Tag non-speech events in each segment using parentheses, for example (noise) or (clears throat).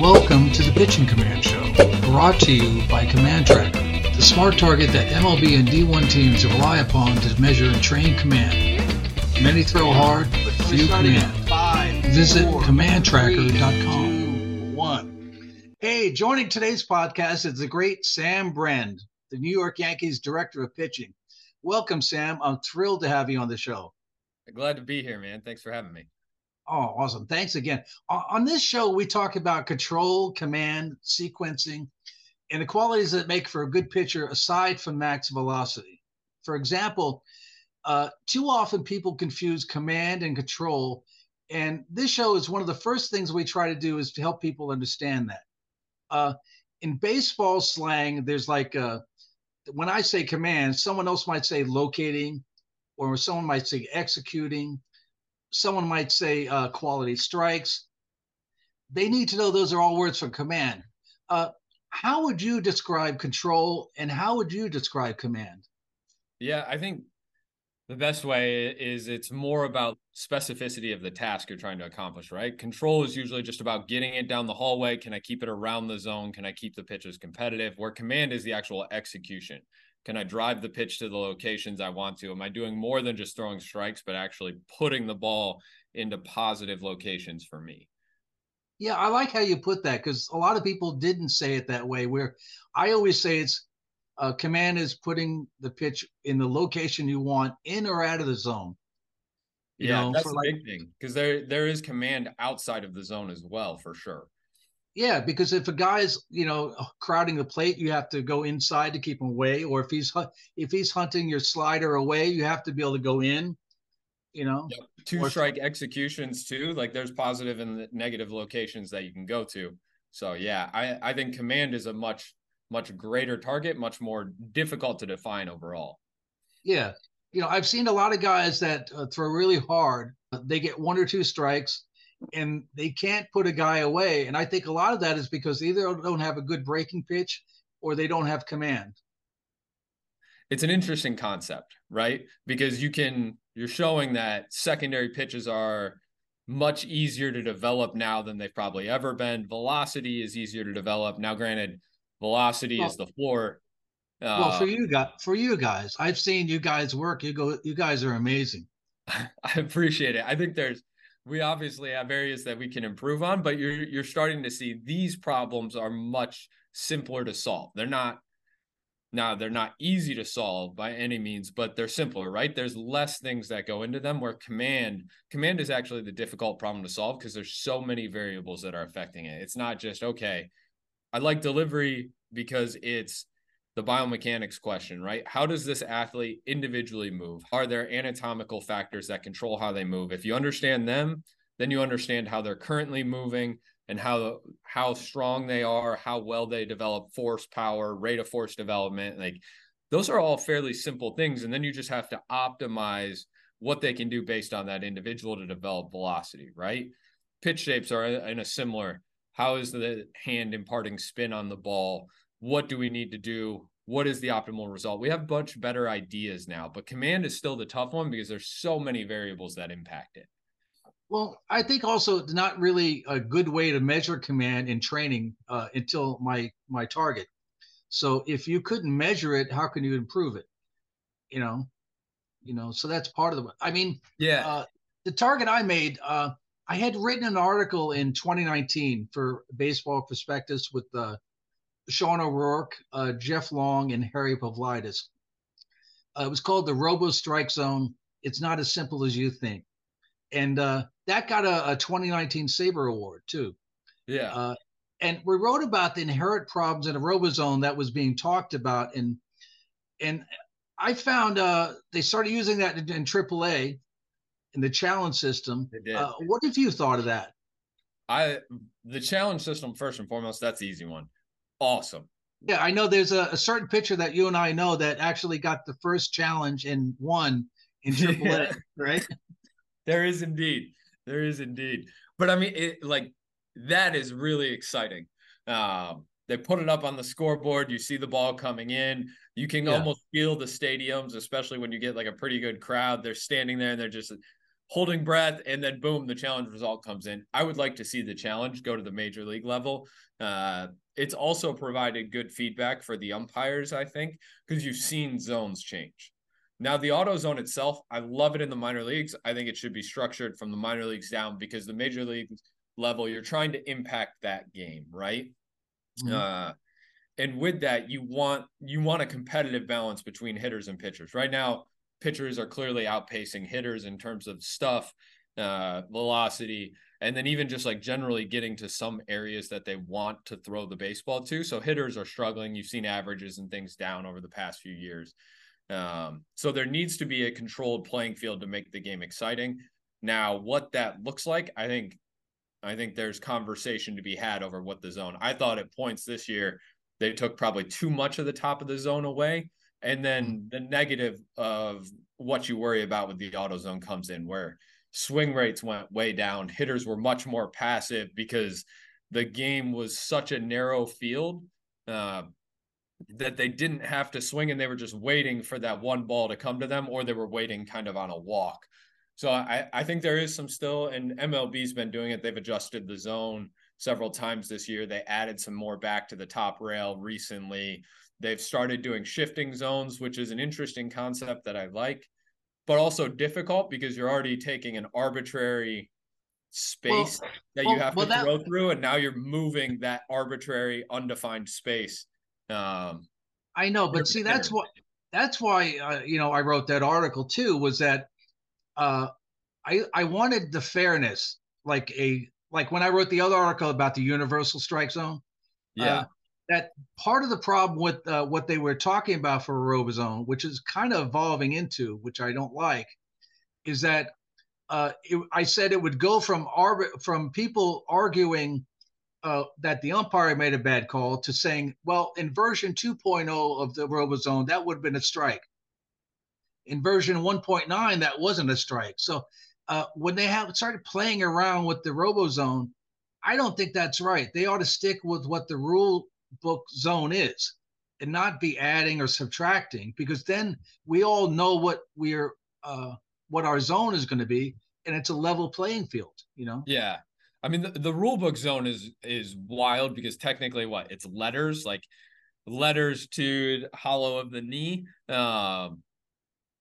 Welcome to the Pitching Command Show, brought to you by Command Trakker, the smart target that MLB and D1 teams rely upon to measure and train command. Many throw hard, but few command. Five, Visit four, commandtrakker.com. three, two, one. Hey, joining today's podcast is the great Sam Briend, the New York Yankees director of pitching. Welcome, Sam. I'm thrilled to have you on the show. Glad to be here, man. Thanks for having me. Oh, awesome. Thanks again. On this show, we talk about control, command, sequencing, and the qualities that make for a good pitcher aside from max velocity. For example, uh, too often people confuse command and control. And this show is one of the first things we try to do is to help people understand that. Uh, in baseball slang, there's like a, when I say command, someone else might say locating, or someone might say executing, someone might say uh, quality strikes. They need to know those are all words from command. Uh, how would you describe control and how would you describe command? Yeah, I think the best way is it's more about specificity of the task you're trying to accomplish, right? Control is usually just about getting it down the hallway. Can I keep it around the zone? Can I keep the pitches competitive? Where command is the actual execution. Can I drive the pitch to the locations I want to? Am I doing more than just throwing strikes, but actually putting the ball into positive locations for me? Yeah, I like how you put that because a lot of people didn't say it that way. Where I always say it's uh, command is putting the pitch in the location you want in or out of the zone. You yeah, know, that's the like- big thing because there there is command outside of the zone as well, for sure. Yeah, because if a guy's you know crowding the plate, you have to go inside to keep him away. Or if he's if he's hunting your slider away, you have to be able to go in. You know. Yep. Two Or- strike executions too. Like there's positive and negative locations that you can go to. So yeah, I I think command is a much much greater target, much more difficult to define overall. Yeah. You know, I've seen a lot of guys that uh, throw really hard. They get one or two strikes and they can't put a guy away. And I think a lot of that is because they either don't have a good breaking pitch or they don't have command. It's an interesting concept, right? Because you can you're showing that secondary pitches are much easier to develop now than they've probably ever been. Velocity is easier to develop. Now granted, velocity is the floor. Uh, well, for you guys, for you guys, I've seen you guys work. You go, you guys are amazing. (laughs) I appreciate it. I think there's we obviously have areas that we can improve on, but you're you're starting to see these problems are much simpler to solve. They're not now they're not easy to solve by any means, but they're simpler, right? There's less things that go into them where command command is actually the difficult problem to solve because there's so many variables that are affecting it. It's not just okay, I like delivery because it's the biomechanics question, right? How does this athlete individually move? Are there anatomical factors that control how they move? If you understand them, then you understand how they're currently moving and how how strong they are, how well they develop force, power, rate of force development. Like those are all fairly simple things, and then you just have to optimize what they can do based on that individual to develop velocity, right? Pitch shapes are in a similar. How is the hand imparting spin on the ball? What do we need to do what is the optimal result we have much better ideas now but command is still the tough one because there's so many variables that impact it Well, I think also it's not really a good way to measure command in training uh, until my my target. So if you couldn't measure it, how can you improve it? You know, you know. So that's part of the. I mean, yeah uh, the target I made, uh, I had written an article in 2019 for Baseball Prospectus with uh, Sean O'Rourke, uh, Jeff Long, and Harry Pavlidis. Uh, it was called the Robo Strike Zone. It's not as simple as you think, and uh, that got a, a 2019 SABR Award too. yeah. Uh, and we wrote about the inherent problems in a robozone that was being talked about. And and i found uh, they started using that in, in aaa in the challenge system. Uh, what have you thought of that? I the challenge system first and foremost that's the easy one awesome. Yeah i know there's a, a certain pitcher that you and i know that actually got the first challenge and won in aaa (laughs) Yeah. right? There is indeed. There is indeed. But i mean it like that is really exciting. Um they put it up on the scoreboard. You see the ball coming in. You can Yeah. almost feel the stadiums especially when you get like a pretty good crowd. They're standing there and they're just holding breath, and then boom, the challenge result comes in. I would like to see the challenge go to the major league level. Uh, it's also provided good feedback for the umpires, I think, because you've seen zones change. Now, the auto zone itself, I love it in the minor leagues. I think it should be structured from the minor leagues down because the major league level, you're trying to impact that game, right? Mm-hmm. Uh, and with that, you want you want a competitive balance between hitters and pitchers. Right now, pitchers are clearly outpacing hitters in terms of stuff, uh, velocity, and then even just like generally getting to some areas that they want to throw the baseball to. So hitters are struggling. You've seen averages and things down over the past few years. Um, so there needs to be a controlled playing field to make the game exciting. Now, what that looks like, I think, I think there's conversation to be had over what the zone. I thought at points this year they took probably too much of the top of the zone away, and then mm-hmm. the negative of what you worry about with the auto zone comes in, where swing rates went way down, hitters were much more passive because the game was such a narrow field. Uh, that they didn't have to swing and they were just waiting for that one ball to come to them or they were waiting kind of on a walk. So I, I think there is some still, and MLB's been doing it. They've adjusted the zone several times this year. They added some more back to the top rail recently. They've started doing shifting zones, which is an interesting concept that I like, but also difficult because you're already taking an arbitrary space well, that you have well, to throw through, and now you're moving that arbitrary, undefined space um, I know, but see, that's what that's why uh, you know I wrote that article too. Was that uh, I I wanted the fairness, like a like when I wrote the other article about the universal strike zone. Yeah. Uh, that part of the problem with uh, what they were talking about for RoboZone, which is kind of evolving into, which I don't like, is that uh, it, I said it would go from from people arguing uh, that the umpire made a bad call to saying, well, in version 2.0 of the RoboZone, that would have been a strike. In version 1.9, that wasn't a strike. So uh, when they have started playing around with the RoboZone, I don't think that's right. They ought to stick with what the rule book zone is and not be adding or subtracting because then we all know what we're uh, what our zone is going to be and it's a level playing field you know yeah I mean, the, the rule book zone is is wild because technically, what it's letters like letters to hollow of the knee. Um,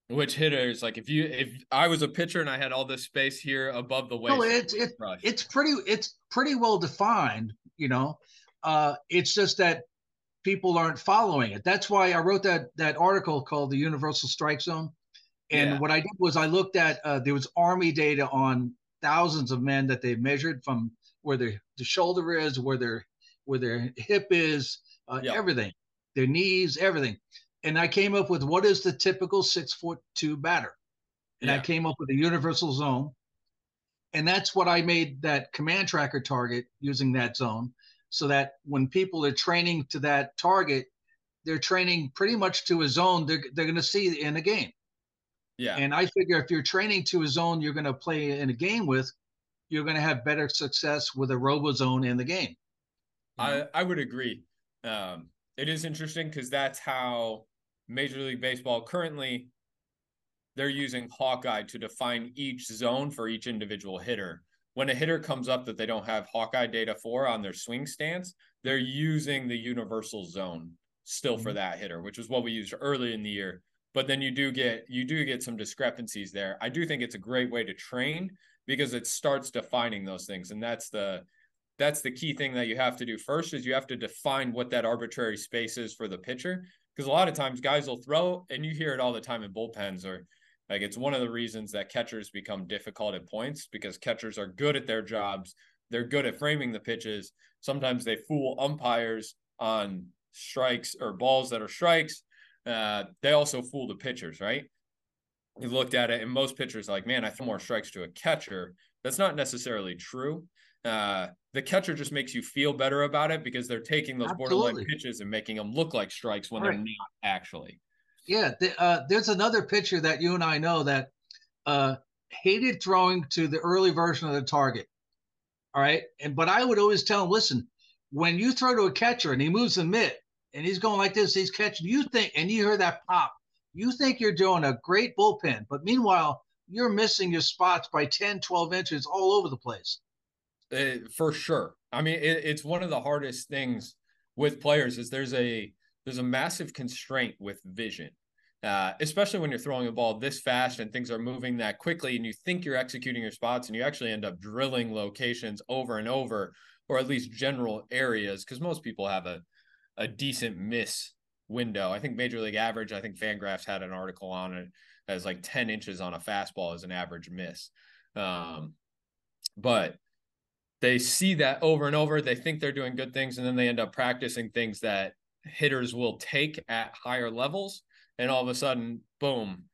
which hitters like if you if I was a pitcher and I had all this space here above the waist? No, it's it, it's pretty it's pretty well defined. You know, uh, it's just that people aren't following it. That's why I wrote that that article called the Universal Strike Zone. And yeah. what I did was I looked at uh, there was Army data on thousands of men that they've measured from where their the shoulder is, where their where their hip is, uh, yep. everything, their knees, everything. And I came up with what is the typical six foot two batter, and yeah. I came up with a universal zone, and that's what I made that Command Trakker target using that zone, so that when people are training to that target, they're training pretty much to a zone they're, they're going to see in a game. Yeah. And I figure if you're training to a zone you're going to play in a game with, you're going to have better success with a robo zone in the game. I, I would agree. Um, it is interesting because that's how Major League Baseball currently they're using Hawkeye to define each zone for each individual hitter. When a hitter comes up that they don't have Hawkeye data for on their swing stance, they're using the universal zone still for mm-hmm. that hitter, which is what we used early in the year but then you do get you do get some discrepancies there. I do think it's a great way to train because it starts defining those things and that's the that's the key thing that you have to do first is you have to define what that arbitrary space is for the pitcher because a lot of times guys will throw and you hear it all the time in bullpens or like it's one of the reasons that catchers become difficult at points because catchers are good at their jobs they're good at framing the pitches sometimes they fool umpires on strikes or balls that are strikes uh, they also fool the pitchers, right? You looked at it, and most pitchers like, man, I throw more strikes to a catcher. That's not necessarily true. Uh, the catcher just makes you feel better about it because they're taking those Absolutely. borderline pitches and making them look like strikes when right. they're not actually. Yeah, the, uh, there's another pitcher that you and I know that uh, hated throwing to the early version of the target. All right, and but I would always tell him, listen, when you throw to a catcher and he moves the mitt, and he's going like this. He's catching. You think, and you hear that pop. You think you're doing a great bullpen, but meanwhile, you're missing your spots by 10, 12 inches all over the place. Uh, for sure. I mean, it, it's one of the hardest things with players is there's a there's a massive constraint with vision, uh, especially when you're throwing a ball this fast and things are moving that quickly, and you think you're executing your spots, and you actually end up drilling locations over and over, or at least general areas, because most people have a a decent miss window. I think Major League Average. I think Fangraphs had an article on it as like 10 inches on a fastball is an average miss. Um, but they see that over and over. They think they're doing good things, and then they end up practicing things that hitters will take at higher levels. And all of a sudden, boom,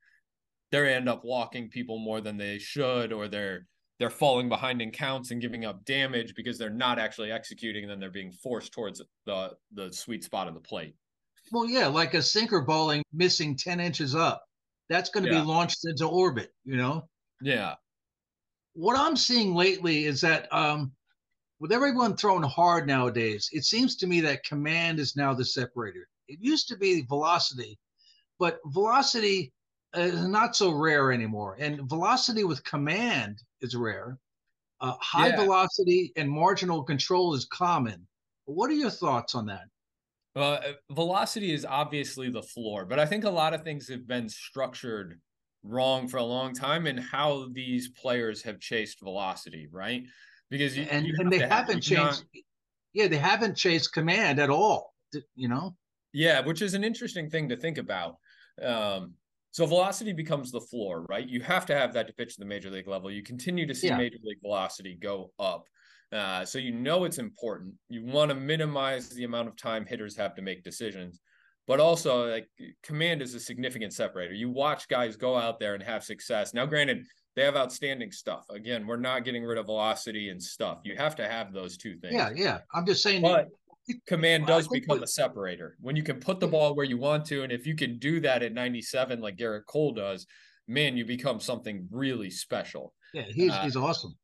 they end up walking people more than they should, or they're they're falling behind in counts and giving up damage because they're not actually executing, and then they're being forced towards the the sweet spot of the plate. Well, yeah, like a sinker bowling missing 10 inches up. That's going to yeah. be launched into orbit, you know? Yeah. What I'm seeing lately is that um, with everyone throwing hard nowadays, it seems to me that command is now the separator. It used to be velocity, but velocity is not so rare anymore. And velocity with command is rare. Uh, high yeah. velocity and marginal control is common. What are your thoughts on that? Well, uh, velocity is obviously the floor, but I think a lot of things have been structured wrong for a long time and how these players have chased velocity, right? Because you, and, you and they haven't changed. Not... Yeah, they haven't chased command at all. You know. Yeah, which is an interesting thing to think about. Um, so velocity becomes the floor, right? You have to have that to pitch at the major league level. You continue to see yeah. major league velocity go up. Uh, so you know it's important. You want to minimize the amount of time hitters have to make decisions, but also like command is a significant separator. You watch guys go out there and have success. Now, granted, they have outstanding stuff. Again, we're not getting rid of velocity and stuff. You have to have those two things. Yeah, yeah. I'm just saying. But command does become a separator when you can put the ball where you want to, and if you can do that at 97, like Gerrit Cole does, man, you become something really special. Yeah, he's uh, he's awesome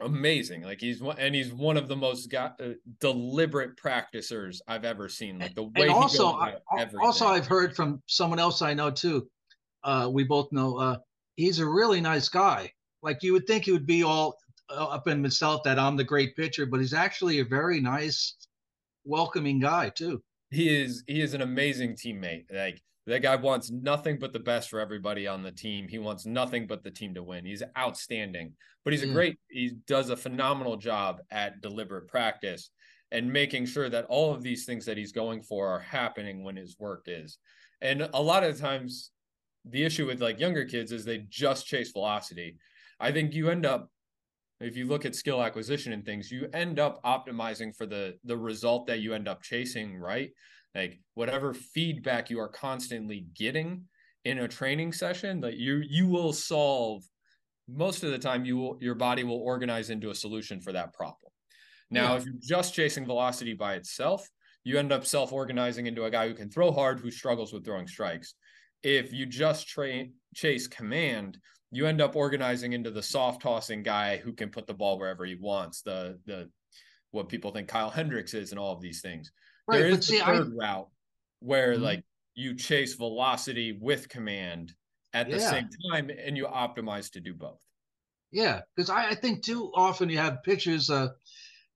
amazing. Like he's one, and he's one of the most got, uh, deliberate practicers I've ever seen. Like the way. And also, I, also I've heard from someone else I know too. Uh, we both know uh, he's a really nice guy. Like you would think he would be all uh, up in himself that I'm the great pitcher, but he's actually a very nice, welcoming guy too. He is. He is an amazing teammate. Like that guy wants nothing but the best for everybody on the team. He wants nothing but the team to win. He's outstanding, but he's a great, he does a phenomenal job at deliberate practice and making sure that all of these things that he's going for are happening when his work is. And a lot of times, the issue with like younger kids is they just chase velocity. I think you end up if you look at skill acquisition and things you end up optimizing for the the result that you end up chasing right like whatever feedback you are constantly getting in a training session that you you will solve most of the time you will your body will organize into a solution for that problem now yeah. if you're just chasing velocity by itself you end up self-organizing into a guy who can throw hard who struggles with throwing strikes if you just train chase command you end up organizing into the soft tossing guy who can put the ball wherever he wants the the what people think Kyle Hendricks is and all of these things Right, there is see, the third I, route where mm-hmm. like you chase velocity with command at the yeah. same time and you optimize to do both. Yeah, because I, I, think too often you have pitchers uh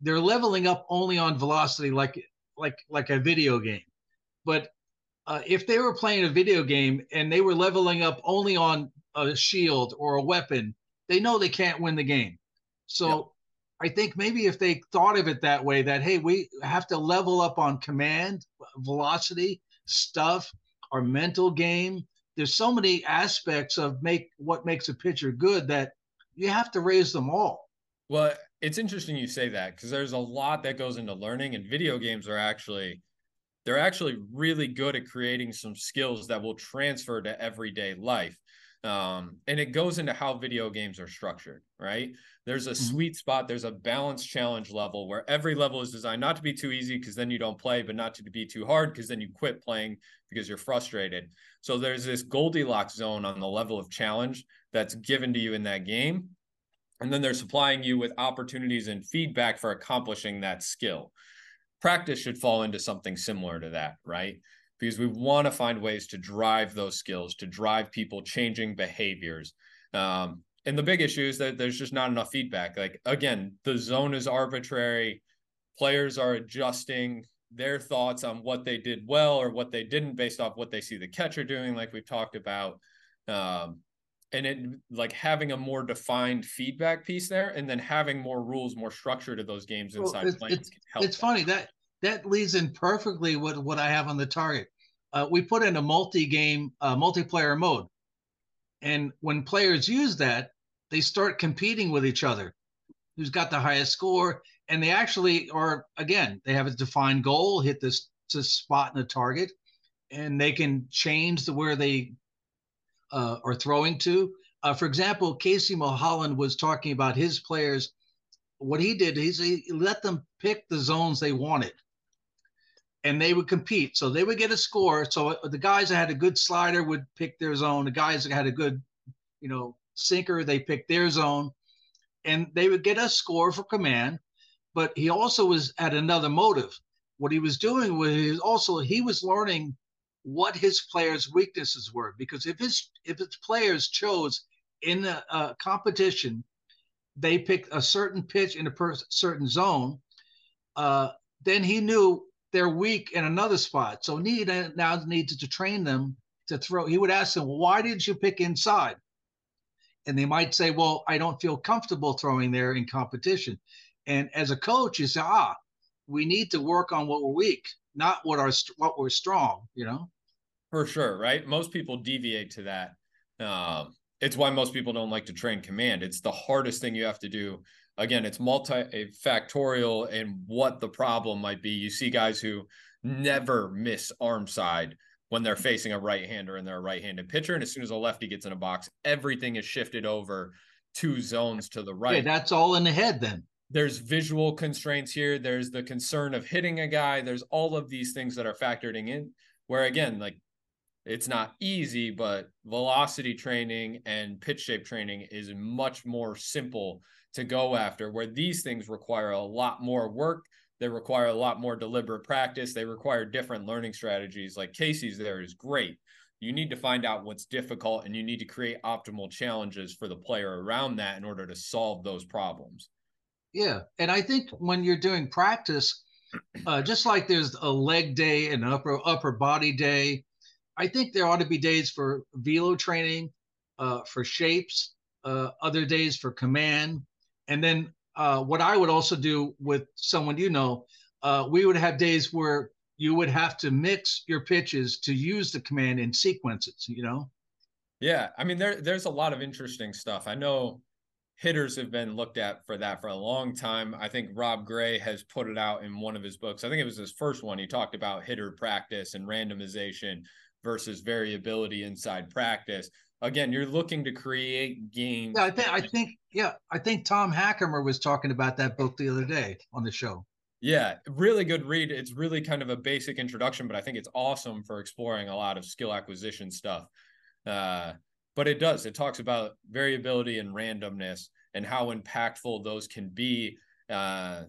they're leveling up only on velocity like like like a video game. But uh, if they were playing a video game and they were leveling up only on a shield or a weapon, they know they can't win the game. So I think maybe if they thought of it that way, that hey, we have to level up on command, velocity, stuff, our mental game. There's so many aspects of make what makes a pitcher good that you have to raise them all. Well, it's interesting you say that because there's a lot that goes into learning, and video games are actually they're actually really good at creating some skills that will transfer to everyday life. Um, and it goes into how video games are structured, right? There's a mm-hmm. sweet spot, there's a balanced challenge level where every level is designed not to be too easy because then you don't play, but not to be too hard because then you quit playing because you're frustrated. So there's this Goldilocks zone on the level of challenge that's given to you in that game. And then they're supplying you with opportunities and feedback for accomplishing that skill. Practice should fall into something similar to that, right? because we want to find ways to drive those skills, to drive people changing behaviors. Um, and the big issue is that there's just not enough feedback. Like again, the zone is arbitrary. Players are adjusting their thoughts on what they did well or what they didn't based off what they see the catcher doing, like we've talked about. Um, and it like having a more defined feedback piece there and then having more rules, more structure to those games inside well, it's, it's, it's funny that that leads in perfectly with what I have on the target. Uh, we put in a multi-game, uh, multiplayer mode, and when players use that, they start competing with each other. Who's got the highest score? And they actually are again, they have a defined goal, hit this, this spot in the target, and they can change the where they uh, are throwing to. Uh, for example, Casey Mulholland was talking about his players. What he did is he let them pick the zones they wanted and they would compete. So they would get a score. So the guys that had a good slider would pick their zone. The guys that had a good, you know, sinker, they picked their zone, and they would get a score for command. But he also was at another motive. What he was doing was also he was learning what his players' weaknesses were because if his if his players chose in a, a competition, they picked a certain pitch in a per- certain zone. Uh, then he knew they're weak in another spot. So he now needed to train them to throw. He would ask them, why did you pick inside? And they might say, well, I don't feel comfortable throwing there in competition. And as a coach, you say, ah, we need to work on what we're weak, not what our what we're strong. You know. For sure, right? Most people deviate to that. Um, it's why most people don't like to train command. It's the hardest thing you have to do again, it's multifactorial and what the problem might be. You see guys who never miss arm side when they're facing a right hander and they're a right handed pitcher. And as soon as a lefty gets in a box, everything is shifted over two zones to the right. Yeah, that's all in the head then. There's visual constraints here. There's the concern of hitting a guy. There's all of these things that are factoring in. Where again, like it's not easy, but velocity training and pitch shape training is much more simple to go after, where these things require a lot more work. They require a lot more deliberate practice. They require different learning strategies. Like Casey's there is great. You need to find out what's difficult and you need to create optimal challenges for the player around that in order to solve those problems. Yeah. And I think when you're doing practice, uh, just like there's a leg day and an upper upper body day, I think there ought to be days for velo training, uh, for shapes, uh, other days for command, and then uh, what I would also do with someone you know, uh, we would have days where you would have to mix your pitches to use the command in sequences. You know. Yeah, I mean there there's a lot of interesting stuff. I know hitters have been looked at for that for a long time. I think Rob Gray has put it out in one of his books. I think it was his first one. He talked about hitter practice and randomization versus variability inside practice again, you're looking to create games. Yeah, I think I think yeah, I think Tom Hackimer was talking about that book the other day on the show. Yeah, really good read. It's really kind of a basic introduction, but I think it's awesome for exploring a lot of skill acquisition stuff. Uh, but it does. It talks about variability and randomness and how impactful those can be. Uh,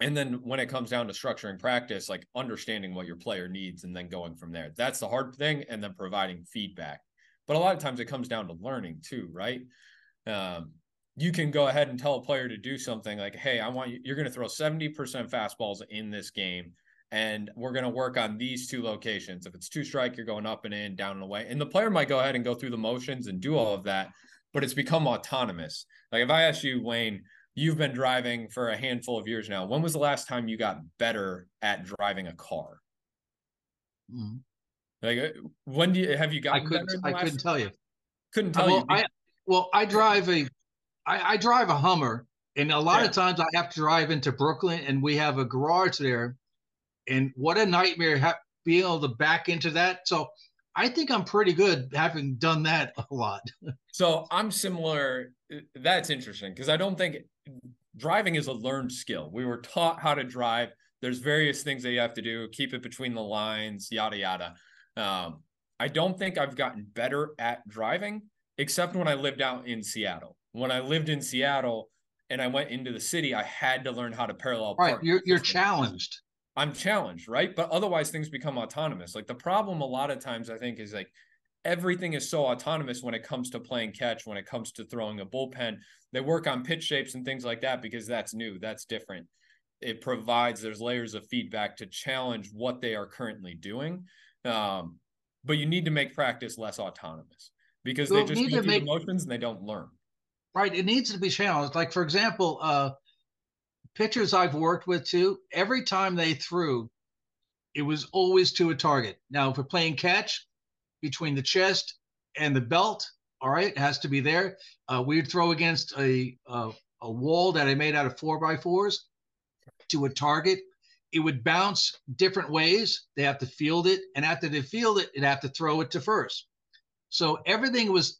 and then when it comes down to structuring practice, like understanding what your player needs and then going from there. That's the hard thing. And then providing feedback but a lot of times it comes down to learning too, right? Um, you can go ahead and tell a player to do something like, hey, I want you, you're going to throw 70% fastballs in this game. And we're going to work on these two locations. If it's two strike, you're going up and in, down and away. And the player might go ahead and go through the motions and do all of that, but it's become autonomous. Like if I ask you, Wayne, you've been driving for a handful of years now. When was the last time you got better at driving a car? Mm-hmm. Like, uh, when do you have you gotten? I couldn't. I couldn't tell you. (laughs) Couldn't tell well, you. I, well, I drive a, I, I drive a Hummer, and a lot yeah. of times I have to drive into Brooklyn, and we have a garage there, and what a nightmare ha- being able to back into that. So I think I'm pretty good having done that a lot. (laughs) so I'm similar. That's interesting because I don't think driving is a learned skill. We were taught how to drive. There's various things that you have to do, keep it between the lines, yada yada. Um, I don't think I've gotten better at driving, except when I lived out in Seattle. When I lived in Seattle and I went into the city, I had to learn how to parallel. Right, you're you're challenged. I'm challenged, right? But otherwise, things become autonomous. Like the problem, a lot of times, I think, is like everything is so autonomous when it comes to playing catch, when it comes to throwing a bullpen. They work on pitch shapes and things like that because that's new, that's different. It provides there's layers of feedback to challenge what they are currently doing. Um, but you need to make practice less autonomous because well, they just go through make, the motions and they don't learn. Right. It needs to be challenged. Like for example, uh pitchers I've worked with too, every time they threw, it was always to a target. Now, if we're playing catch between the chest and the belt, all right, it has to be there. Uh, we'd throw against a, a, a wall that I made out of four by fours to a target. It would bounce different ways. They have to field it, and after they field it, they'd have to throw it to first. So everything was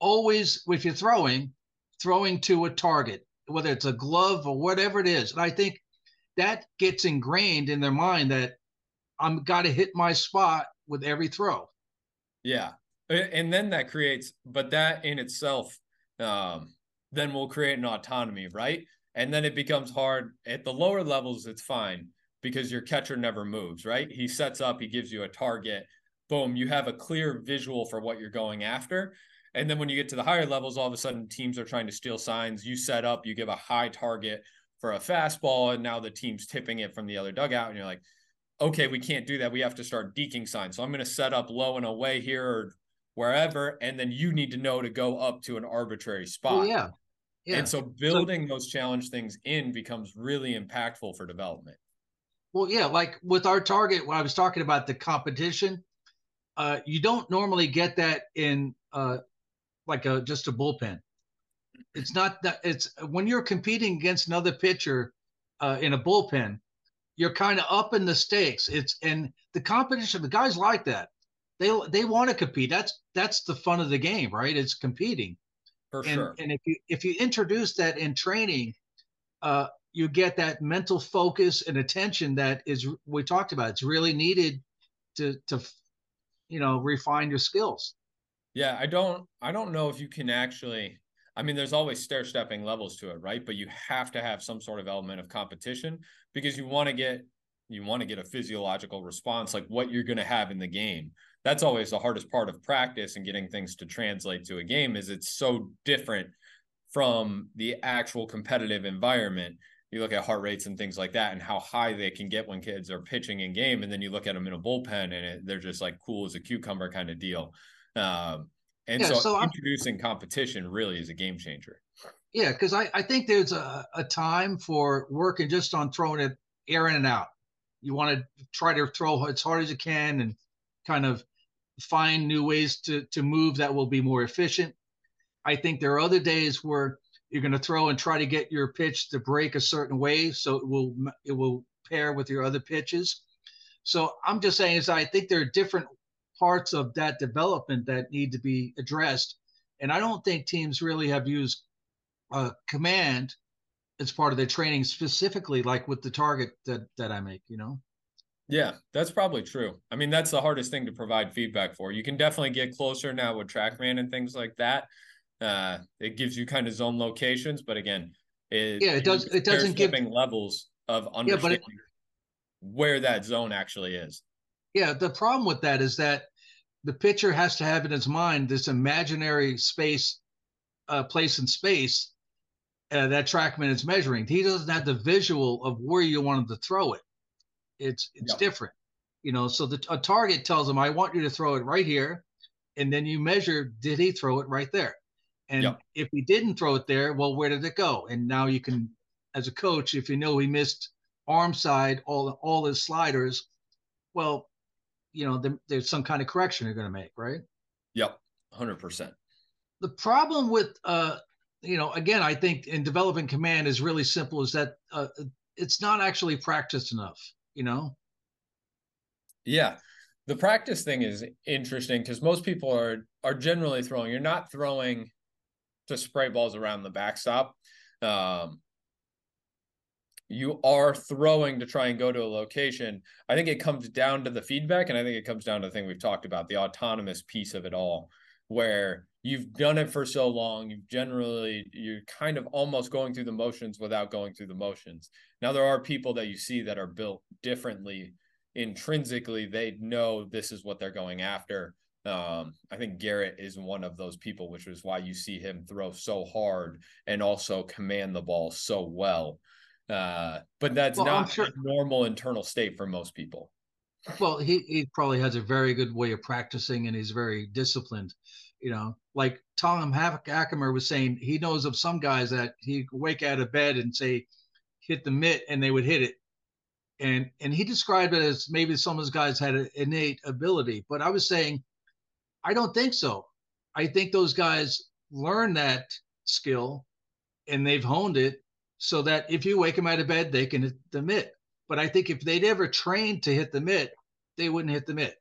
always, if you're throwing, throwing to a target, whether it's a glove or whatever it is. And I think that gets ingrained in their mind that I'm got to hit my spot with every throw. Yeah. And then that creates, but that in itself, um, then will create an autonomy, right? And then it becomes hard at the lower levels. It's fine because your catcher never moves, right? He sets up, he gives you a target. Boom, you have a clear visual for what you're going after. And then when you get to the higher levels, all of a sudden teams are trying to steal signs. You set up, you give a high target for a fastball, and now the team's tipping it from the other dugout. And you're like, okay, we can't do that. We have to start deking signs. So I'm going to set up low and away here or wherever. And then you need to know to go up to an arbitrary spot. yeah. Yeah. And so building so, those challenge things in becomes really impactful for development. Well, yeah, like with our target, when I was talking about the competition, uh, you don't normally get that in uh, like a just a bullpen. It's not that it's when you're competing against another pitcher uh, in a bullpen, you're kind of up in the stakes. It's and the competition. The guys like that. They they want to compete. That's that's the fun of the game, right? It's competing. For and, sure. And if you if you introduce that in training, uh, you get that mental focus and attention that is we talked about. It's really needed to to you know refine your skills. Yeah, I don't I don't know if you can actually I mean, there's always stair stepping levels to it, right? But you have to have some sort of element of competition because you want to get you want to get a physiological response like what you're going to have in the game. That's always the hardest part of practice and getting things to translate to a game is it's so different from the actual competitive environment. You look at heart rates and things like that and how high they can get when kids are pitching in game and then you look at them in a bullpen and it, they're just like cool as a cucumber kind of deal. Um, and yeah, so, so introducing competition really is a game changer. Yeah, because I, I think there's a, a time for working just on throwing it air in and out. You want to try to throw as hard as you can and kind of find new ways to, to move that will be more efficient. I think there are other days where you're going to throw and try to get your pitch to break a certain way so it will it will pair with your other pitches. So I'm just saying is I think there are different parts of that development that need to be addressed. And I don't think teams really have used uh, command as part of their training specifically, like with the target that that I make. You know. Yeah, that's probably true. I mean, that's the hardest thing to provide feedback for. You can definitely get closer now with TrackMan and things like that. Uh, it gives you kind of zone locations, but again, it, yeah, it does. It doesn't give levels of understanding yeah, it, where that zone actually is. Yeah, the problem with that is that the pitcher has to have in his mind this imaginary space, uh, place in space uh, that TrackMan is measuring. He doesn't have the visual of where you want him to throw it. It's it's yep. different, you know. So the a target tells him, "I want you to throw it right here," and then you measure, did he throw it right there? And yep. if he didn't throw it there, well, where did it go? And now you can, as a coach, if you know he missed arm side all all his sliders, well, you know, the, there's some kind of correction you're going to make, right? Yep, hundred percent. The problem with, uh, you know, again, I think in developing command is really simple. Is that uh, it's not actually practiced enough, you know? Yeah, the practice thing is interesting because most people are are generally throwing. You're not throwing to spray balls around the backstop. Um, you are throwing to try and go to a location, I think it comes down to the feedback. And I think it comes down to the thing we've talked about, the autonomous piece of it all, where you've done it for so long, you've generally, you're kind of almost going through the motions without going through the motions. Now, there are people that you see that are built differently intrinsically, they know this is what they're going after. Um, I think Gerrit is one of those people, which is why you see him throw so hard and also command the ball so well. Uh, but that's well, not sure. a normal internal state for most people. Well, he, he probably has a very good way of practicing and he's very disciplined. You know, like Tom Hackimer was saying, he knows of some guys that he wake out of bed and say, hit the mitt, and they would hit it. And and he described it as maybe some of those guys had an innate ability. But I was saying, I don't think so. I think those guys learn that skill and they've honed it so that if you wake them out of bed, they can hit the mitt. But I think if they'd ever trained to hit the mitt, they wouldn't hit the mitt.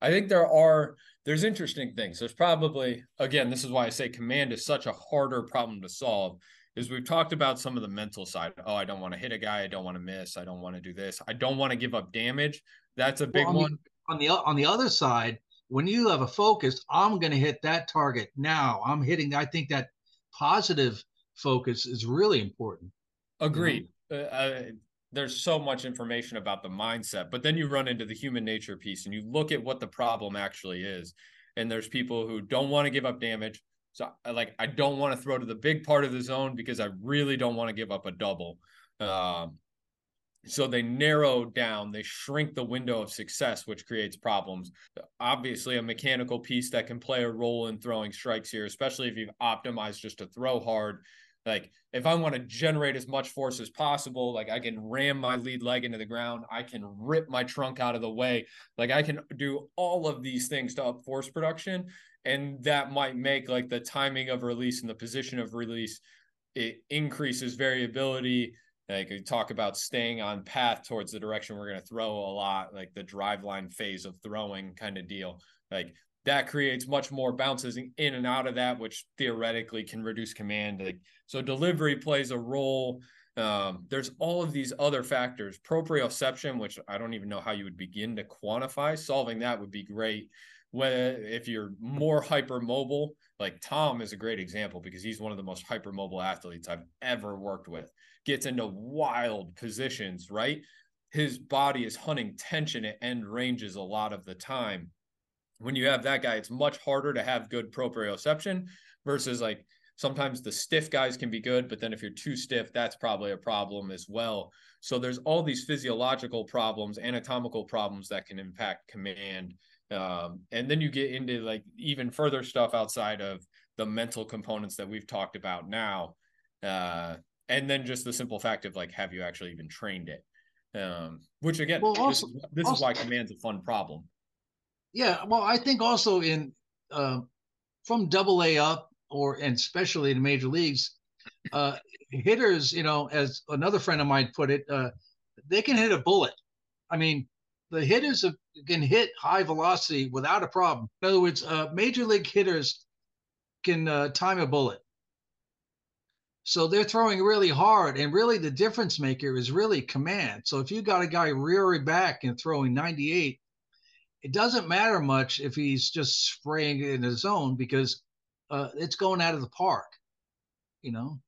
I think there are there's interesting things. There's probably again, this is why I say command is such a harder problem to solve. Is we've talked about some of the mental side. Oh, I don't want to hit a guy. I don't want to miss. I don't want to do this. I don't want to give up damage. That's a big well, on one. The, on the on the other side, when you have a focus, I'm going to hit that target now. I'm hitting. I think that positive focus is really important. Agreed. Uh, uh, there's so much information about the mindset, but then you run into the human nature piece and you look at what the problem actually is. And there's people who don't want to give up damage. So like I don't want to throw to the big part of the zone because I really don't want to give up a double. Um, so they narrow down, they shrink the window of success, which creates problems. Obviously, a mechanical piece that can play a role in throwing strikes here, especially if you've optimized just to throw hard, like if I want to generate as much force as possible, like I can ram my lead leg into the ground, I can rip my trunk out of the way, like I can do all of these things to up force production, and that might make like the timing of release and the position of release it increases variability. Like we talk about staying on path towards the direction we're going to throw a lot, like the drive line phase of throwing kind of deal. Like that creates much more bounces in and out of that, which theoretically can reduce command. So delivery plays a role. Um, there's all of these other factors. Proprioception, which I don't even know how you would begin to quantify. Solving that would be great. When if you're more hypermobile, like Tom is a great example because he's one of the most hypermobile athletes I've ever worked with. Gets into wild positions, right? His body is hunting tension at end ranges a lot of the time when you have that guy, it's much harder to have good proprioception versus like sometimes the stiff guys can be good, but then if you're too stiff, that's probably a problem as well. So there's all these physiological problems, anatomical problems that can impact command. Um, and then you get into like even further stuff outside of the mental components that we've talked about now. Uh, and then just the simple fact of like, have you actually even trained it? Um, which again, well, also, this, is, this also, is why command's a fun problem. Yeah, well, I think also in uh, from Double A up, or and especially in major leagues, uh, hitters, you know, as another friend of mine put it, uh, they can hit a bullet. I mean, the hitters can hit high velocity without a problem. In other words, uh, major league hitters can uh, time a bullet. So they're throwing really hard, and really the difference maker is really command. So if you got a guy rearing back and throwing 98, it doesn't matter much if he's just spraying in his zone because uh, it's going out of the park, you know?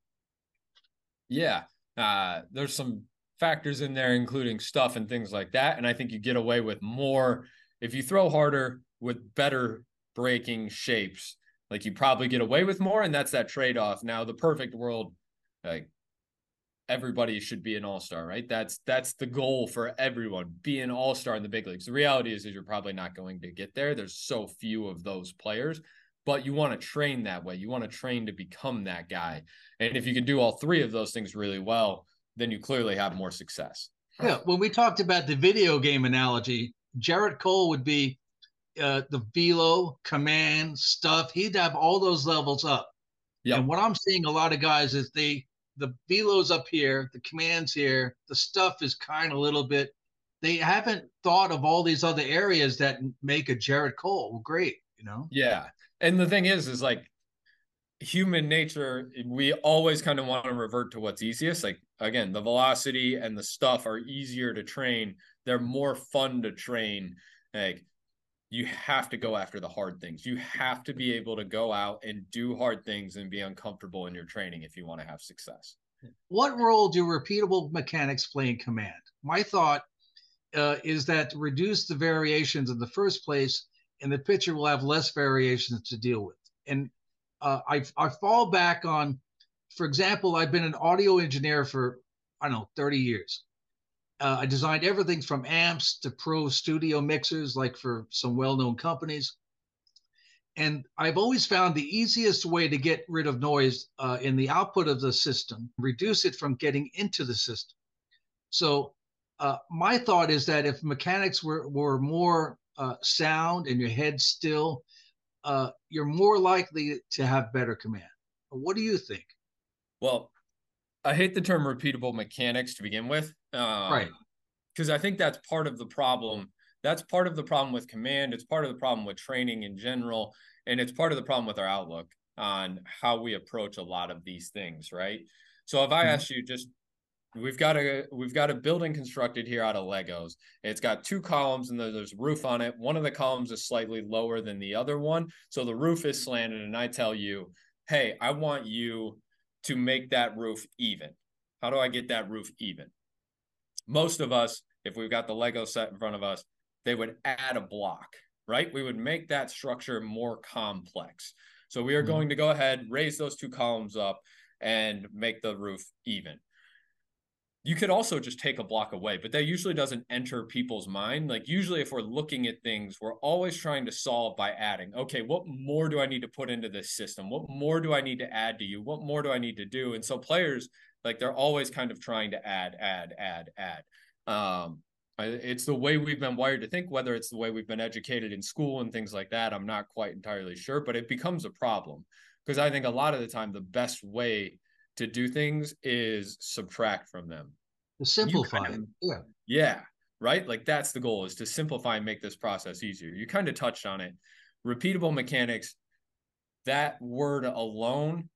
Yeah. Uh, there's some factors in there, including stuff and things like that. And I think you get away with more if you throw harder with better breaking shapes. Like you probably get away with more, and that's that trade off. Now, the perfect world, like everybody should be an all-star, right? That's that's the goal for everyone. Be an all-star in the big leagues. The reality is, is you're probably not going to get there. There's so few of those players, but you want to train that way. You want to train to become that guy. And if you can do all three of those things really well, then you clearly have more success. Yeah. When we talked about the video game analogy, Gerrit Cole would be uh, the velo, command, stuff. He'd have all those levels up. Yeah. And what I'm seeing a lot of guys is they the velo's up here, the commands here, the stuff is kind of a little bit. They haven't thought of all these other areas that make a Gerrit Cole well, great, you know? Yeah. And the thing is, is like human nature, we always kind of want to revert to what's easiest. Like, again, the velocity and the stuff are easier to train, they're more fun to train. Like, you have to go after the hard things. You have to be able to go out and do hard things and be uncomfortable in your training if you want to have success. What role do repeatable mechanics play in command? My thought uh, is that reduce the variations in the first place and the pitcher will have less variations to deal with. And uh, I I fall back on, for example, I've been an audio engineer for I don't know 30 years. Uh, I designed everything from amps to pro studio mixers, like for some well-known companies. And I've always found the easiest way to get rid of noise uh, in the output of the system, reduce it from getting into the system. So uh, my thought is that if mechanics were, were more uh, sound and your head still, uh, you're more likely to have better command. What do you think? Well, I hate the term repeatable mechanics to begin with. Um, right. Because I think that's part of the problem. That's part of the problem with command. It's part of the problem with training in general. And it's part of the problem with our outlook on how we approach a lot of these things. Right. So if I mm-hmm. ask you just we've got a we've got a building constructed here out of legos it's got two columns and there's a roof on it one of the columns is slightly lower than the other one so the roof is slanted and i tell you hey i want you to make that roof even. How do i get that roof even? Most of us if we've got the lego set in front of us they would add a block right? We would make that structure more complex. So we are mm-hmm. going to go ahead raise those two columns up and make the roof even you could also just take a block away, but that usually doesn't enter people's mind. Like, usually, if we're looking at things, we're always trying to solve by adding, okay, what more do I need to put into this system? What more do I need to add to you? What more do I need to do? And so, players, like, they're always kind of trying to add, add, add, add. Um, it's the way we've been wired to think, whether it's the way we've been educated in school and things like that. I'm not quite entirely sure, but it becomes a problem because I think a lot of the time, the best way to do things is subtract from them. To simplify kind of, Yeah. Yeah. Right. Like that's the goal is to simplify and make this process easier. You kind of touched on it. Repeatable mechanics, that word alone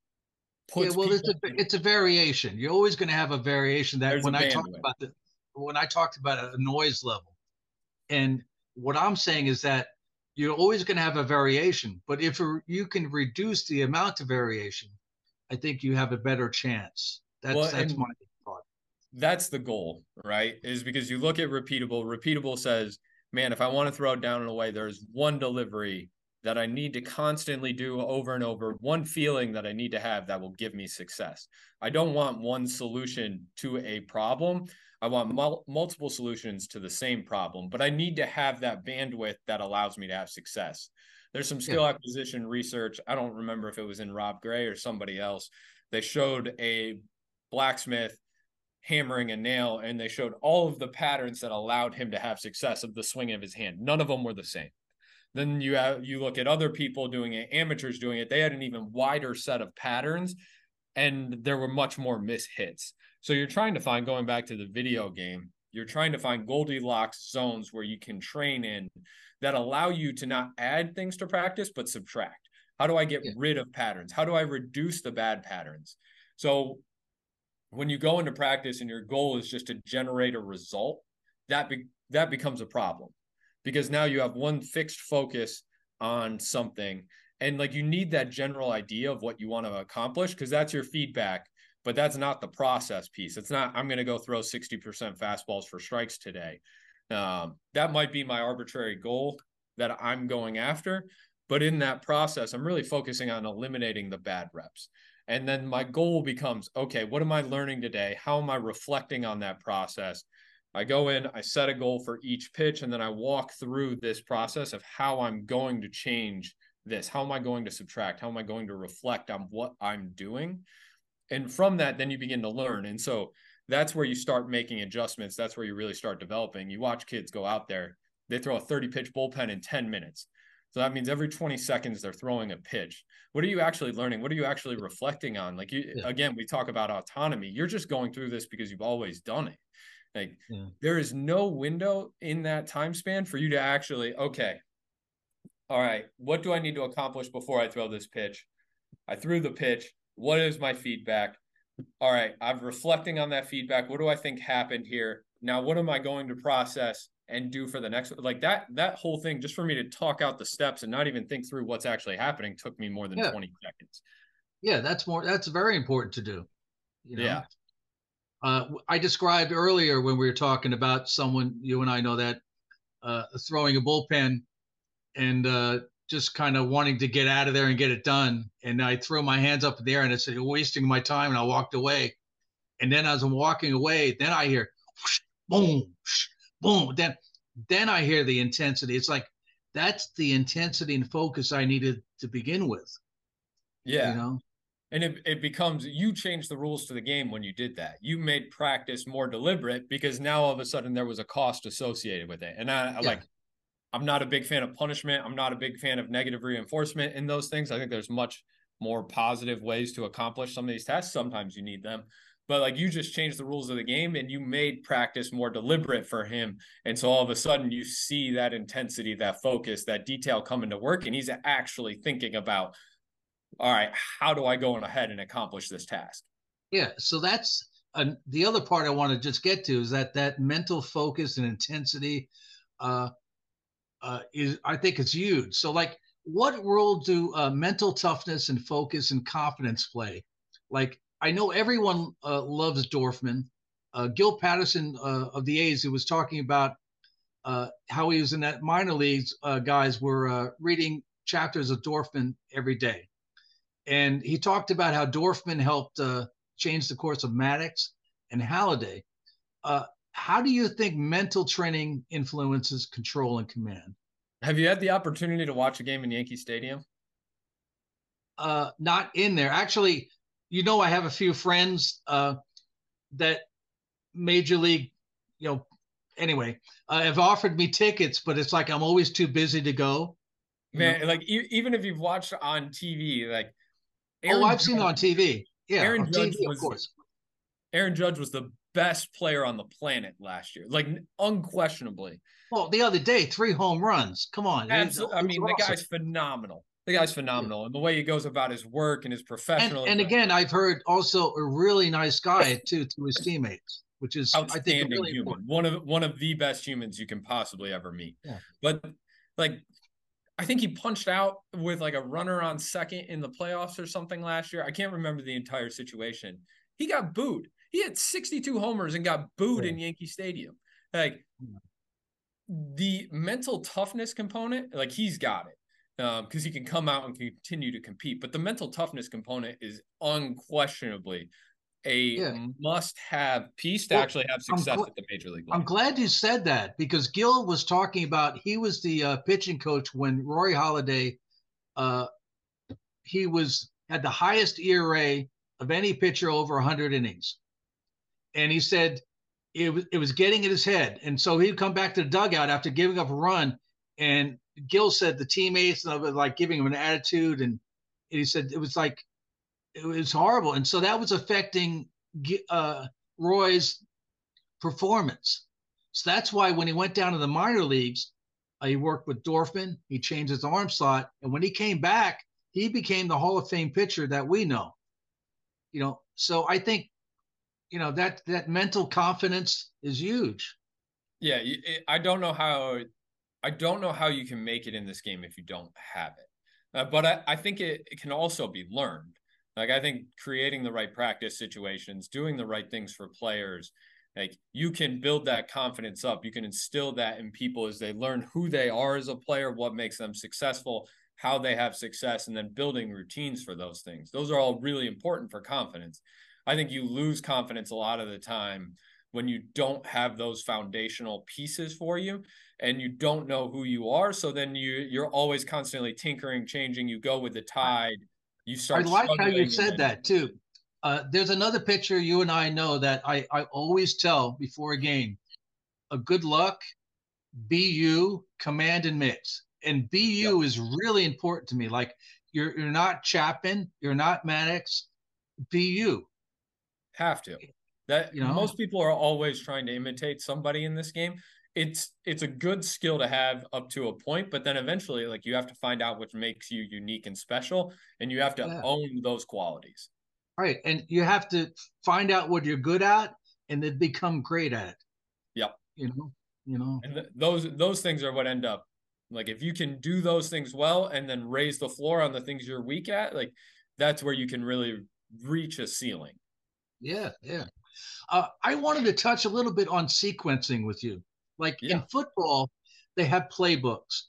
yeah, well, it's a it's a variation. You're always going to have a variation. That when I talked about the when I talked about a noise level, and what I'm saying is that you're always going to have a variation. But if you can reduce the amount of variation, I think you have a better chance. That's well, that's my thought. That's the goal, right? Is because you look at repeatable. Repeatable says, man, if I want to throw it down and away, there's one delivery that I need to constantly do over and over, one feeling that I need to have that will give me success. I don't want one solution to a problem. I want mul- multiple solutions to the same problem, but I need to have that bandwidth that allows me to have success. There's some skill yeah. acquisition research. I don't remember if it was in Rob Gray or somebody else. They showed a blacksmith hammering a nail and they showed all of the patterns that allowed him to have success of the swing of his hand. None of them were the same. Then you have you look at other people doing it, amateurs doing it. They had an even wider set of patterns, and there were much more miss hits. So you're trying to find going back to the video game. You're trying to find Goldilocks zones where you can train in that allow you to not add things to practice, but subtract. How do I get yeah. rid of patterns? How do I reduce the bad patterns? So when you go into practice and your goal is just to generate a result, that be, that becomes a problem because now you have one fixed focus on something and like you need that general idea of what you want to accomplish because that's your feedback but that's not the process piece it's not i'm going to go throw 60% fastballs for strikes today um, that might be my arbitrary goal that I'm going after. But in that process, I'm really focusing on eliminating the bad reps. And then my goal becomes okay, what am I learning today? How am I reflecting on that process? I go in, I set a goal for each pitch, and then I walk through this process of how I'm going to change this. How am I going to subtract? How am I going to reflect on what I'm doing? And from that, then you begin to learn. And so that's where you start making adjustments. That's where you really start developing. You watch kids go out there, they throw a 30 pitch bullpen in 10 minutes. So that means every 20 seconds they're throwing a pitch. What are you actually learning? What are you actually reflecting on? Like you yeah. again, we talk about autonomy. You're just going through this because you've always done it. Like yeah. there is no window in that time span for you to actually, okay, all right, what do I need to accomplish before I throw this pitch? I threw the pitch. What is my feedback? all right, I'm reflecting on that feedback. What do I think happened here? Now, what am I going to process and do for the next like that that whole thing just for me to talk out the steps and not even think through what's actually happening took me more than yeah. 20 seconds. Yeah, that's more that's very important to do. You know? Yeah. Uh, I described earlier when we were talking about someone you and I know that uh, throwing a bullpen and uh, just kind of wanting to get out of there and get it done. And I throw my hands up in the air and I said, You're wasting my time. And I walked away. And then as I'm walking away, then I hear whoosh, boom, whoosh, boom. Then then I hear the intensity. It's like that's the intensity and focus I needed to begin with. Yeah. You know? And it, it becomes you changed the rules to the game when you did that. You made practice more deliberate because now all of a sudden there was a cost associated with it. And I, I like I'm not a big fan of punishment. I'm not a big fan of negative reinforcement in those things. I think there's much more positive ways to accomplish some of these tasks. Sometimes you need them. But like you just changed the rules of the game and you made practice more deliberate for him. And so all of a sudden you see that intensity, that focus, that detail coming to work. And he's actually thinking about, all right, how do I go on ahead and accomplish this task? Yeah. So that's uh, the other part I want to just get to is that that mental focus and intensity. Uh, uh, is I think it's huge. So like, what role do uh, mental toughness and focus and confidence play? Like, I know everyone uh, loves Dorfman. Uh, Gil Patterson uh, of the A's, who was talking about how he was in that minor leagues, guys were reading chapters of Dorfman every day, and he talked about how Dorfman helped change the course of Maddux and Halladay how do you think mental training influences control and command? Have you had the opportunity to watch a game in Yankee Stadium? Uh, not in there. Actually, you know, I have a few friends uh, that major league, you know, anyway, uh, have offered me tickets, but it's like I'm always too busy to go. Man, know? like e- even if you've watched on TV, like oh, Aaron oh, I've Judge, seen it on TV. Yeah, Aaron Judge TV, was, of course. Aaron Judge was the best player on the planet last year, like unquestionably. Well, the other day, three home runs. Come on. Absolutely. I mean, awesome. the guy's phenomenal. The guy's phenomenal, yeah. and the way he goes about his work and his professional. And, and again, I've heard also a really nice guy too to his teammates, which is I think really human. Important. One of one of the best humans you can possibly ever meet. Yeah. But like I think he punched out with like a runner on second in the playoffs or something last year. I can't remember the entire situation. He got booed. He had 62 homers and got booed yeah. in Yankee Stadium. Like the mental toughness component, like he's got it because um, he can come out and continue to compete. But the mental toughness component is unquestionably a yeah. must-have piece to well, actually have success gl- at the major league. Level. I'm glad you said that because Gil was talking about he was the uh, pitching coach when Rory Halladay, uh, he was had the highest ERA of any pitcher over 100 innings and he said it was it was getting in his head, and so he'd come back to the dugout after giving up a run, and Gil said the teammates were like giving him an attitude, and, and he said it was like it was horrible, and so that was affecting uh, Roy's performance. So that's why when he went down to the minor leagues, uh, he worked with Dorfman. He changed his arm slot, and when he came back, he became the Hall of Fame pitcher that we know. You know, so I think you know that that mental confidence is huge. Yeah, I don't know how I don't know how you can make it in this game if you don't have it. Uh, but I, I think it, it can also be learned. Like I think creating the right practice situations, doing the right things for players, like you can build that confidence up. You can instill that in people as they learn who they are as a player, what makes them successful, how they have success, and then building routines for those things. Those are all really important for confidence. I think you lose confidence a lot of the time when you don't have those foundational pieces for you and you don't know who you are. So then you you're always constantly tinkering, changing. You go with the tide. You start. I like how you said that too. Uh, there's another pitcher you and I know that I, I always tell before a game, a good luck, be you, command and mix. And BU yep. is really important to me. Like you're you're not Chapman, you're not Maddux, BU. Have to. That you know? most people are always trying to imitate somebody in this game. It's it's a good skill to have up to a point, but then eventually, like you have to find out what makes you unique and special, and you have to yeah. own those qualities. Right, and you have to find out what you're good at, and then become great at it. Yep. You know, you know, and th- those those things are what end up like if you can do those things well, and then raise the floor on the things you're weak at, like that's where you can really reach a ceiling. Yeah, yeah. Uh, I wanted to touch a little bit on sequencing with you. Like yeah. in football, they have playbooks.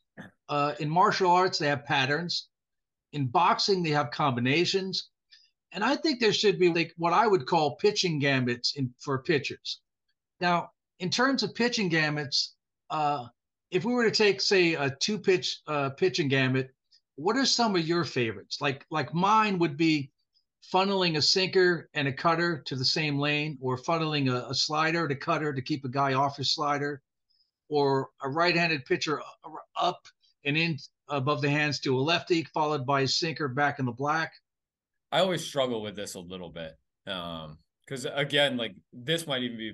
Uh, in martial arts, they have patterns. In boxing, they have combinations. And I think there should be like what I would call pitching gambits in, for pitchers. Now, in terms of pitching gambits, uh, if we were to take, say, a two pitch uh, pitching gambit, what are some of your favorites? Like, like mine would be funneling a sinker and a cutter to the same lane, or funneling a, a slider to cutter to keep a guy off his slider, or a right-handed pitcher up and in above the hands to a lefty, followed by a sinker back in the black. I always struggle with this a little bit. Um, because again, like this might even be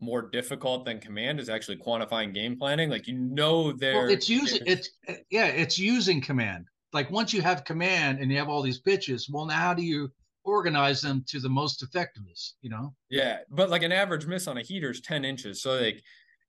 more difficult than command is actually quantifying game planning. Like you know there well, it's using it's yeah, it's using command. Like once you have command and you have all these pitches, well now how do you organize them to the most effectiveness, you know? Yeah, but like an average miss on a heater is 10 inches. So like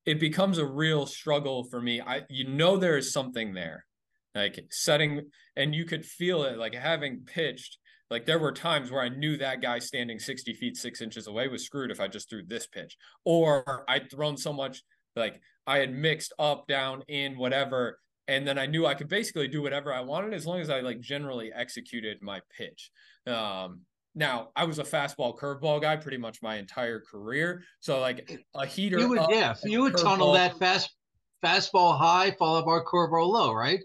it becomes a real struggle for me. I you know there is something there. Like setting and you could feel it like having pitched like there were times where I knew that guy standing 60 feet, six inches away was screwed if I just threw this pitch. Or I'd thrown so much, like I had mixed up, down, in, whatever. And then I knew I could basically do whatever I wanted as long as I like generally executed my pitch. Um, now I was a fastball curveball guy pretty much my entire career. So like a heater. You would, yeah, you would tunnel that fast fastball high, followed by curveball low, right?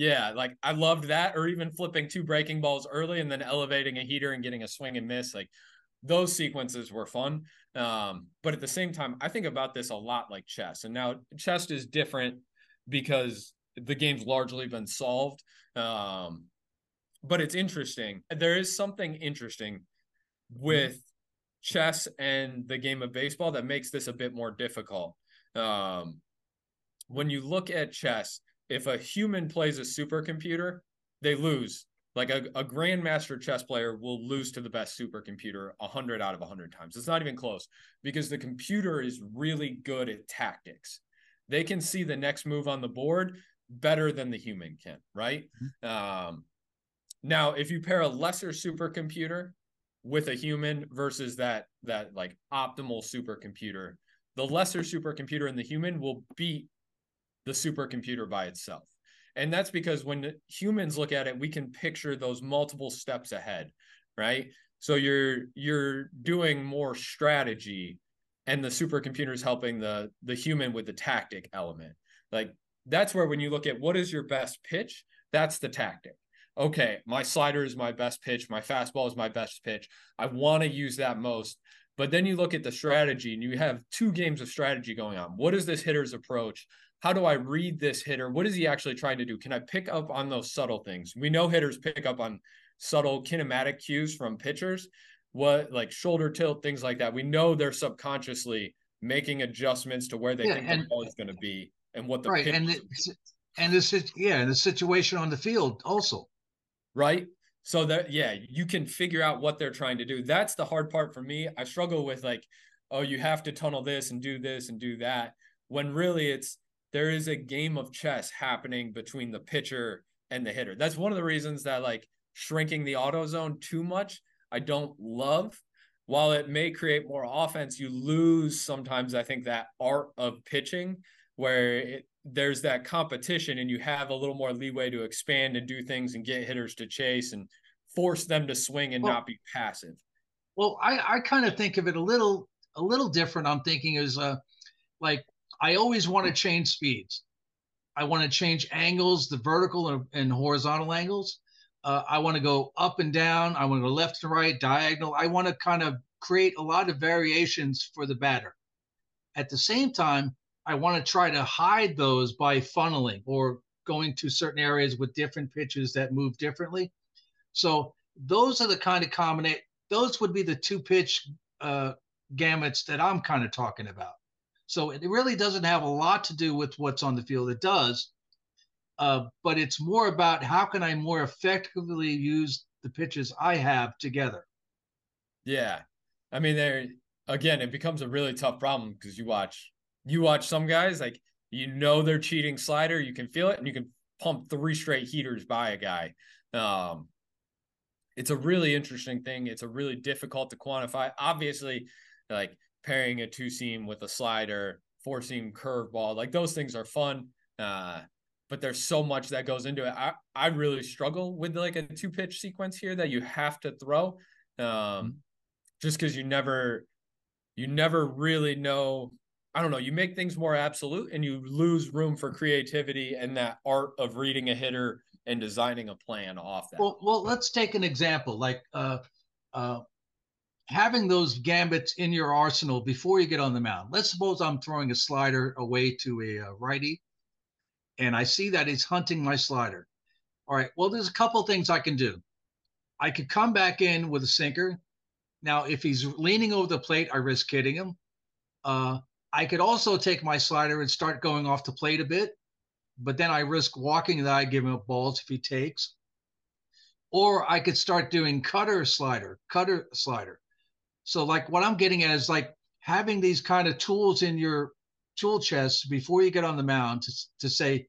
Yeah, like I loved that, or even flipping two breaking balls early and then elevating a heater and getting a swing and miss. Like those sequences were fun. Um, but at the same time, I think about this a lot like chess. And now chess is different because the game's largely been solved. Um, but it's interesting. There is something interesting with chess and the game of baseball that makes this a bit more difficult. Um, when you look at chess, if a human plays a supercomputer, they lose. Like a, a grandmaster chess player will lose to the best supercomputer 100 out of 100 times. It's not even close because the computer is really good at tactics. They can see the next move on the board better than the human can, right? Mm-hmm. Um, now, if you pair a lesser supercomputer with a human versus that that like optimal supercomputer, the lesser supercomputer and the human will beat the supercomputer by itself. And that's because when humans look at it, we can picture those multiple steps ahead, right? So you're you're doing more strategy and the supercomputer is helping the the human with the tactic element. Like that's where when you look at what is your best pitch, that's the tactic. Okay, my slider is my best pitch, my fastball is my best pitch. I want to use that most. But then you look at the strategy and you have two games of strategy going on. What is this hitter's approach? how do I read this hitter? What is he actually trying to do? Can I pick up on those subtle things? We know hitters pick up on subtle kinematic cues from pitchers, what like shoulder tilt, things like that. We know they're subconsciously making adjustments to where they yeah, think and, the ball is going to be and what the right and the, and this is yeah, and the situation on the field also. Right. So that yeah, you can figure out what they're trying to do. That's the hard part for me. I struggle with like, oh, you have to tunnel this and do this and do that. When really it's there is a game of chess happening between the pitcher and the hitter. That's one of the reasons that like shrinking the auto zone too much, I don't love. While it may create more offense, you lose sometimes, I think, that art of pitching where it, there's that competition and you have a little more leeway to expand and do things and get hitters to chase and force them to swing and well, not be passive. Well, I, I kind of think of it a little a little different. I'm thinking is uh like I always want to change speeds. I want to change angles, the vertical and, and horizontal angles. Uh, I want to go up and down. I want to go left and right, diagonal. I want to kind of create a lot of variations for the batter. At the same time, I want to try to hide those by funneling or going to certain areas with different pitches that move differently. So those are the kind of combination. Those would be the two pitch uh, gambits that I'm kind of talking about. So it really doesn't have a lot to do with what's on the field. It does, uh, but it's more about how can I more effectively use the pitches I have together. Yeah, I mean, there again, it becomes a really tough problem because you watch you watch some guys like you know they're cheating slider, you can feel it, and you can pump three straight heaters by a guy. Um, it's a really interesting thing. It's a really difficult to quantify. Obviously, like pairing a two seam with a slider, four seam curveball. Like those things are fun. Uh, but there's so much that goes into it. I, I really struggle with like a two pitch sequence here that you have to throw. Um, mm-hmm. just because you never you never really know I don't know, you make things more absolute and you lose room for creativity and that art of reading a hitter and designing a plan off that. Well, well, let's take an example like uh, uh, having those gambits in your arsenal before you get on the mound. Let's suppose I'm throwing a slider away to a uh, righty and I see that he's hunting my slider. All right, well, there's a couple things I can do. I could come back in with a sinker. Now, if he's leaning over the plate, I risk hitting him. Uh, I could also take my slider and start going off the plate a bit, but then I risk walking that I give him a balls if he takes. Or I could start doing cutter slider, cutter slider. So like what I'm getting at is like having these kind of tools in your tool chest before you get on the mound to, to say,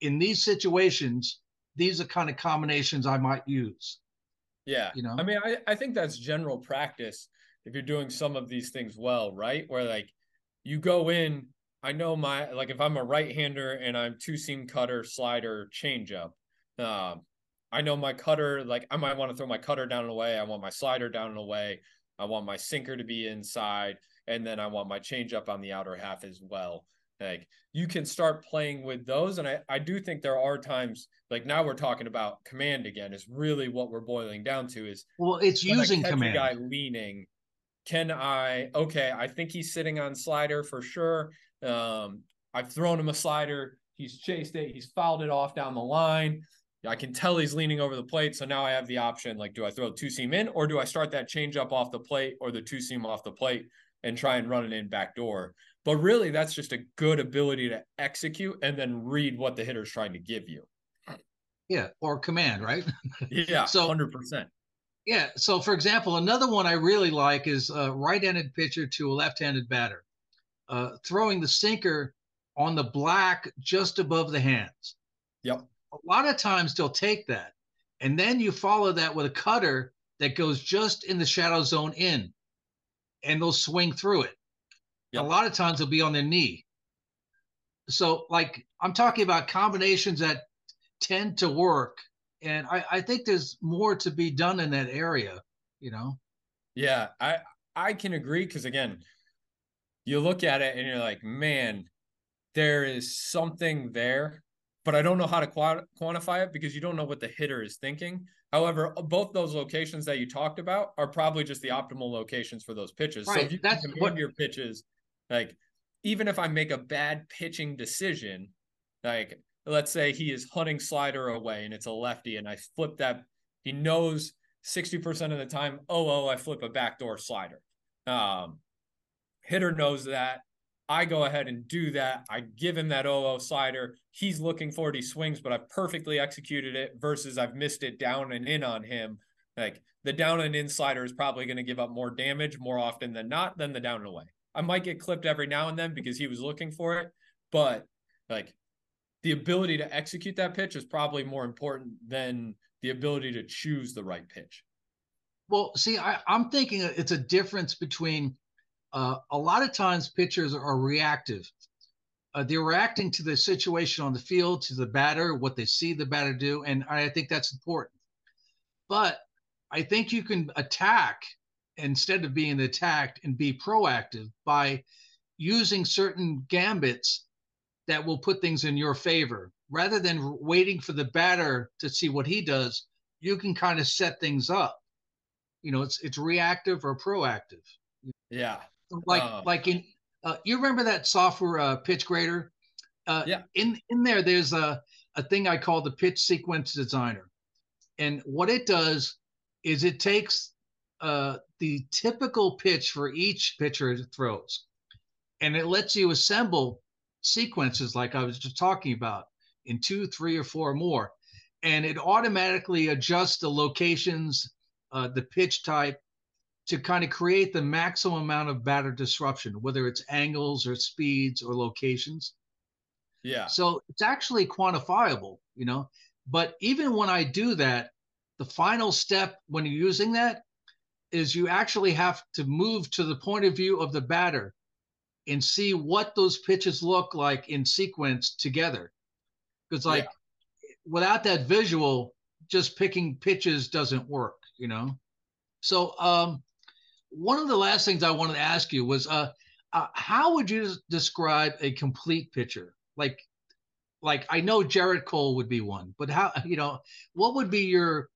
in these situations, these are kind of combinations I might use. Yeah. You know, I mean, I, I think that's general practice if you're doing some of these things well, right? Where like you go in. I know my like if I'm a right hander and I'm two seam cutter, slider, changeup. Um, I know my cutter. Like I might want to throw my cutter down and away. I want my slider down and away. I want my sinker to be inside, and then I want my changeup on the outer half as well. Like you can start playing with those, and I I do think there are times like now we're talking about command again. Is really what we're boiling down to is well, it's using command. guy leaning can I, okay, I think he's sitting on slider for sure. Um, I've thrown him a slider. He's chased it. He's fouled it off down the line. I can tell he's leaning over the plate. So now I have the option like, do I throw two seam in or do I start that change up off the plate or the two seam off the plate and try and run it in back door? But really, that's just a good ability to execute and then read what the hitter's trying to give you. Yeah, or command, right? yeah, (laughs) so 100%. Yeah. So, for example, another one I really like is a right-handed pitcher to a left-handed batter, uh, throwing the sinker on the black just above the hands. Yep. A lot of times they'll take that, and then you follow that with a cutter that goes just in the shadow zone in, and they'll swing through it. Yep. A lot of times they'll be on their knee. So, like I'm talking about combinations that tend to work and I, I think there's more to be done in that area you know yeah i i can agree because again you look at it and you're like man there is something there but i don't know how to quantify it because you don't know what the hitter is thinking however uh, both those locations that you talked about are probably just the optimal locations for those pitches right. so if you that's what your pitches like even if i make a bad pitching decision like let's say he is hunting slider away and it's a lefty and I flip that, he knows 60% of the time, oh, oh, I flip a backdoor slider. Um, hitter knows that. I go ahead and do that. I give him that oh, oh slider. He's looking for it. He swings, but I've perfectly executed it versus I've missed it down and in on him. Like the down and in slider is probably going to give up more damage more often than not than the down and away. I might get clipped every now and then because he was looking for it, but like the ability to execute that pitch is probably more important than the ability to choose the right pitch. Well, see, I, am thinking it's a difference between uh, a lot of times pitchers are reactive. Uh, they're reacting to the situation on the field, to the batter, what they see the batter do, and I think that's important. But I think you can attack instead of being attacked and be proactive by using certain gambits that will put things in your favor. Rather than waiting for the batter to see what he does, you can kind of set things up. You know, it's it's reactive or proactive. Yeah. Like uh, like in uh, you remember that software uh, pitch grader? Uh, yeah. In in there, there's a a thing I call the pitch sequence designer, and what it does is it takes uh, the typical pitch for each pitcher throws, and it lets you assemble sequences like I was just talking about in two, three, or four more. And it automatically adjusts the locations, uh, the pitch type to kind of create the maximum amount of batter disruption, whether it's angles or speeds or locations. Yeah. So it's actually quantifiable, you know. But even when I do that, the final step when you're using that is you actually have to move to the point of view of the batter and see what those pitches look like in sequence together. because like yeah. without that visual, just picking pitches doesn't work, you know. So um, one of the last things I wanted to ask you was, uh, uh, how would you describe a complete pitcher? Like, like I know Gerrit Cole would be one, but how (laughs) you know what would be your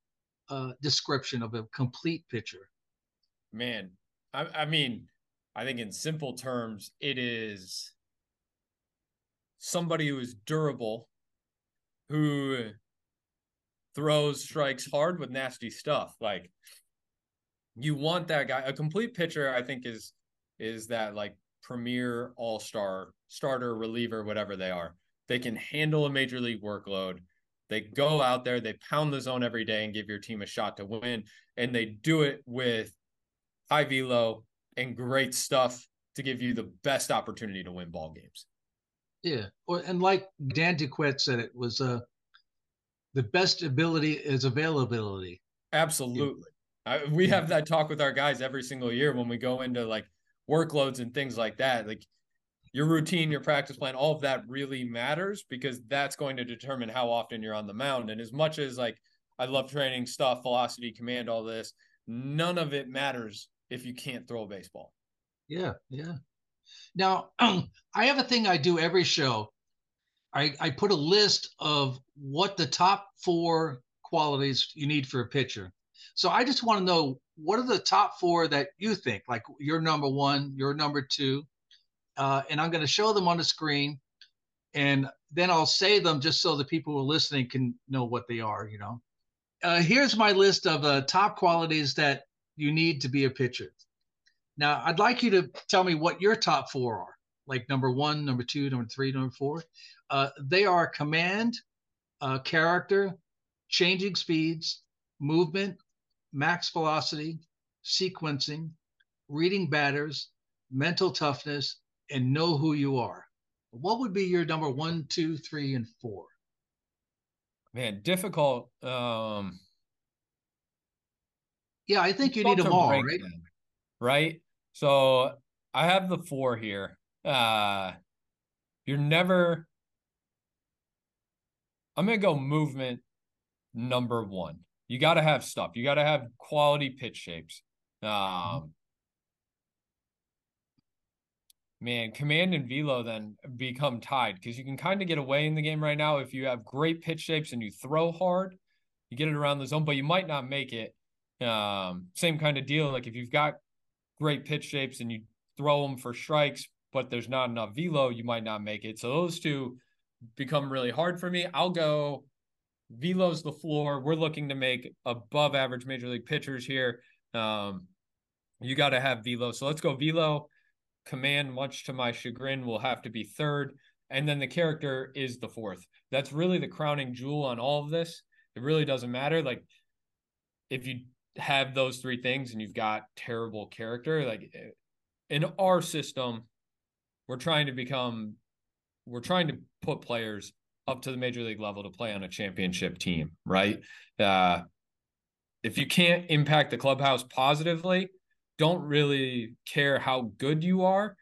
uh, description of a complete pitcher? Man, I, I mean, I think in simple terms, it is somebody who is durable, who throws strikes hard with nasty stuff. Like you want that guy. A complete pitcher, I think, is is that like premier all star starter reliever, whatever they are. They can handle a major league workload. They go out there, they pound the zone every day and give your team a shot to win. And they do it with high velo and great stuff to give you the best opportunity to win ball games. Yeah. And like Dan Duquette said, it was uh, the best ability is availability. Absolutely. I, we yeah. have that talk with our guys every single year when we go into like workloads and things like that. Like your routine, your practice plan, all of that really matters because that's going to determine how often you're on the mound. And as much as like I love training stuff, velocity, command, all this, none of it matters if you can't throw a baseball. Yeah, yeah. Now, um, (clears throat) I have a thing I do every show. I, I put a list of what the top four qualities you need for a pitcher. So I just want to know what are the top four that you think, like your number one, your number two, uh, and I'm going to show them on the screen, and then I'll say them just so the people who are listening can know what they are. You know, uh, here's my list of uh, top qualities that you need to be a pitcher. Now, I'd like you to tell me what your top four are, like number one, number two, number three, number four. Uh, they are command, uh, character, changing speeds, movement, max velocity, sequencing, reading batters, mental toughness, and know who you are. What would be your number one, two, three, and four? Man, difficult. Um, yeah, I think you need them all, right? Them, right. So I have the four here. Uh, you're never. I'm gonna go movement number one. You got to have stuff. You got to have quality pitch shapes. Um, man, command and velo then become tied because you can kind of get away in the game right now if you have great pitch shapes and you throw hard, you get it around the zone, but you might not make it. Um, same kind of deal. Like if you've got great pitch shapes and you throw them for strikes, but there's not enough velo, you might not make it. So those two become really hard for me. I'll go velo's the floor. We're looking to make above average major league pitchers here. Um, you got to have velo. So let's go velo command, much to my chagrin, will have to be third. And then the character is the fourth. That's really the crowning jewel on all of this. It really doesn't matter. Like, if you have those three things and you've got terrible character, like in our system, we're trying to become, we're trying to put players up to the major league level to play on a championship team, right? Uh, if you can't impact the clubhouse positively, don't really care how good you are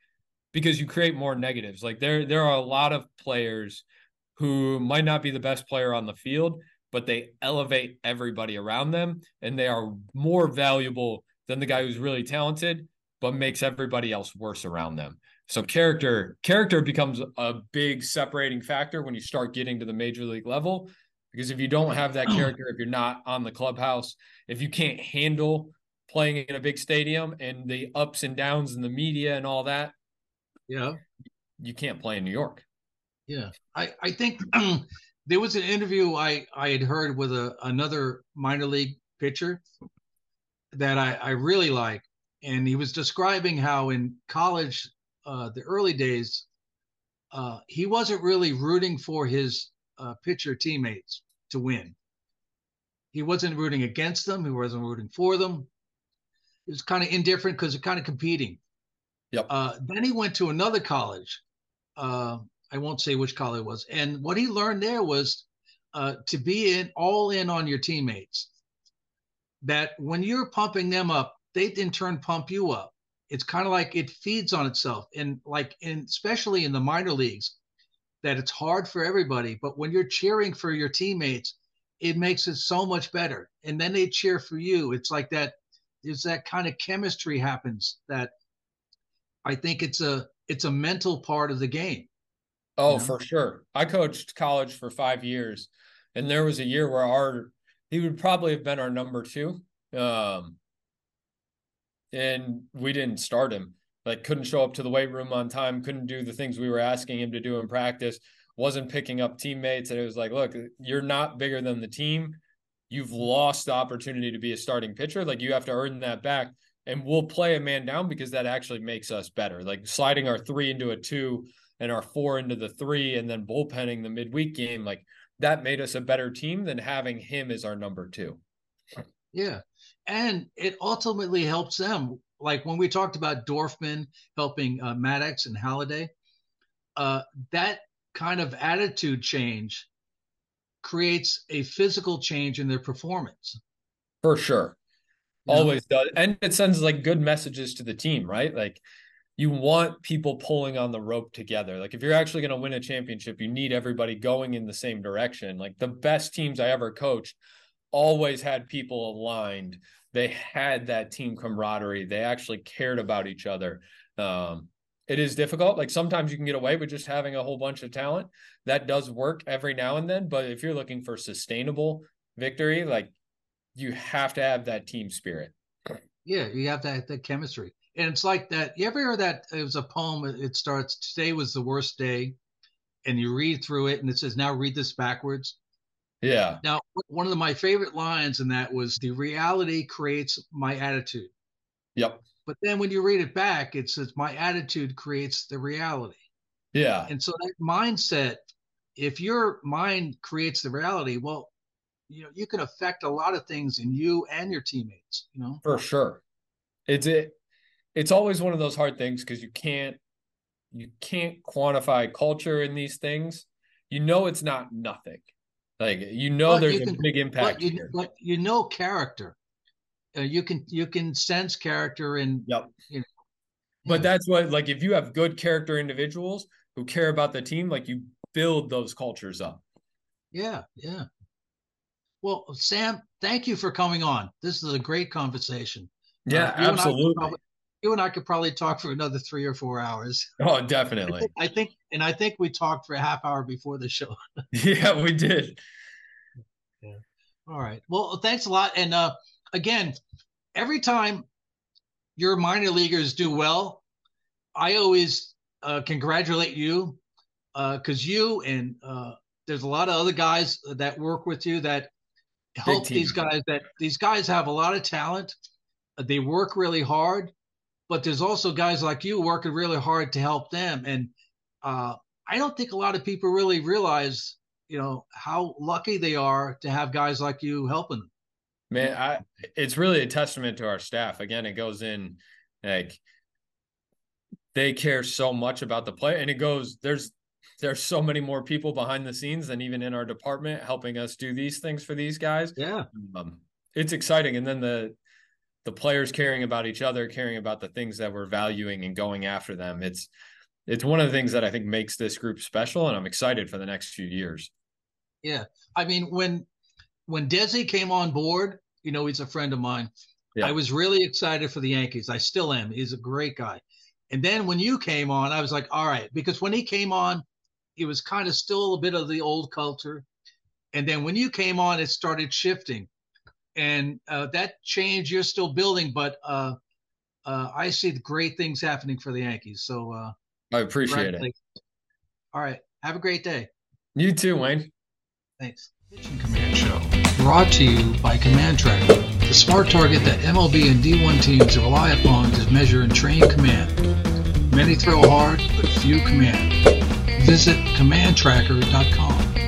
because you create more negatives. Like there there are a lot of players who might not be the best player on the field, but they elevate everybody around them and they are more valuable than the guy who's really talented but makes everybody else worse around them. So character character becomes a big separating factor when you start getting to the major league level because if you don't have that (clears throat) character if you're not on the clubhouse, if you can't handle playing in a big stadium and the ups and downs in the media and all that. Yeah. You can't play in New York. Yeah. I, I think (clears throat) there was an interview I, I had heard with a, another minor league pitcher that I, I really like. And he was describing how in college, uh, the early days, uh, he wasn't really rooting for his uh, pitcher teammates to win. He wasn't rooting against them. He wasn't rooting for them it was kind of indifferent because they're kind of competing. Yep. Uh, then he went to another college. I won't say which college it was. And what he learned there was uh, to be in all in on your teammates. That when you're pumping them up, they in turn pump you up. It's kind of like it feeds on itself. And like in especially in the minor leagues, that it's hard for everybody, but when you're cheering for your teammates, it makes it so much better. And then they cheer for you. It's like that. There's that kind of chemistry happens that I think it's a it's a mental part of the game. Oh, you know? for sure. I coached college for five years, and there was a year where our he would probably have been our number two. Um, and we didn't start him. Like couldn't show up to the weight room on time, couldn't do the things we were asking him to do in practice, wasn't picking up teammates. And it was like, look, you're not bigger than the team. You've lost the opportunity to be a starting pitcher. Like you have to earn that back. And we'll play a man down because that actually makes us better. Like sliding our three into a two and our four into the three and then bullpenning the midweek game, like that made us a better team than having him as our number two. Yeah. And it ultimately helps them. Like when we talked about Dorfman helping uh, Maddux and Halladay, uh, that kind of attitude change creates a physical change in their performance. For sure. Always does. And it sends like good messages to the team, right? Like you want people pulling on the rope together. Like if you're actually going to win a championship, you need everybody going in the same direction. Like the best teams I ever coached always had people aligned. They had that team camaraderie. They actually cared about each other. Um, it is difficult. Like sometimes you can get away with just having a whole bunch of talent. That does work every now and then. But if you're looking for sustainable victory, like you have to have that team spirit. Yeah, you have that that chemistry. And it's like that. You ever hear that? It was a poem. It starts, Today was the worst day. And you read through it and it says, Now read this backwards. Yeah. Now, one of my favorite lines in that was, The reality creates my attitude. Yep. But then when you read it back, it says, My attitude creates the reality. Yeah. And so that mindset, if your mind creates the reality, well, you know, you can affect a lot of things in you and your teammates, you know? For sure. It's it it's always one of those hard things because you can't you can't quantify culture in these things. You know it's not nothing. Like you know but there's you can, a big impact. But you, but you know character. Uh, you can you can sense character in yep. You know, but that's what like if you have good character individuals who care about the team, like you build those cultures up. Yeah, yeah. Well, Sam, thank you for coming on. This is a great conversation. Yeah, uh, absolutely you and I could probably talk for another three or four hours. (laughs) Oh, definitely. I think, I think, and I think we talked for a half hour before the show. (laughs) (laughs) yeah, we did. Yeah. All right. Well, thanks a lot. And uh, again, every time your minor leaguers do well, I always uh, congratulate you because uh, you and uh, there's a lot of other guys that work with you that help these guys. That these guys have a lot of talent. They work really hard but there's also guys like you working really hard to help them. And uh, I don't think a lot of people really realize, you know, how lucky they are to have guys like you helping them. Man, I it's really a testament to our staff. Again, it goes in like they care so much about the play, and it goes there's there's so many more people behind the scenes than even in our department helping us do these things for these guys. Yeah, um, it's exciting. And then the the players caring about each other, caring about the things that we're valuing and going after them. It's it's one of the things that I think makes this group special, and I'm excited for the next few years. Yeah, I mean when when Desi came on board, you know he's a friend of mine. Yeah. I was really excited for the Yankees. I still am. He's a great guy. And then when you came on, I was like, all right, because when he came on, it was kind of still a bit of the old culture. And then when you came on, it started shifting and uh, that change you're still building, but uh, uh, I see the great things happening for the Yankees. So uh, I appreciate it. All right, have a great day. You too, Wayne. Thanks. Pitching Command Show, brought to you by Command Trakker, the smart target that MLB and D1 teams rely upon to measure and train command. Many throw hard, but few command. Visit commandtrakker.com.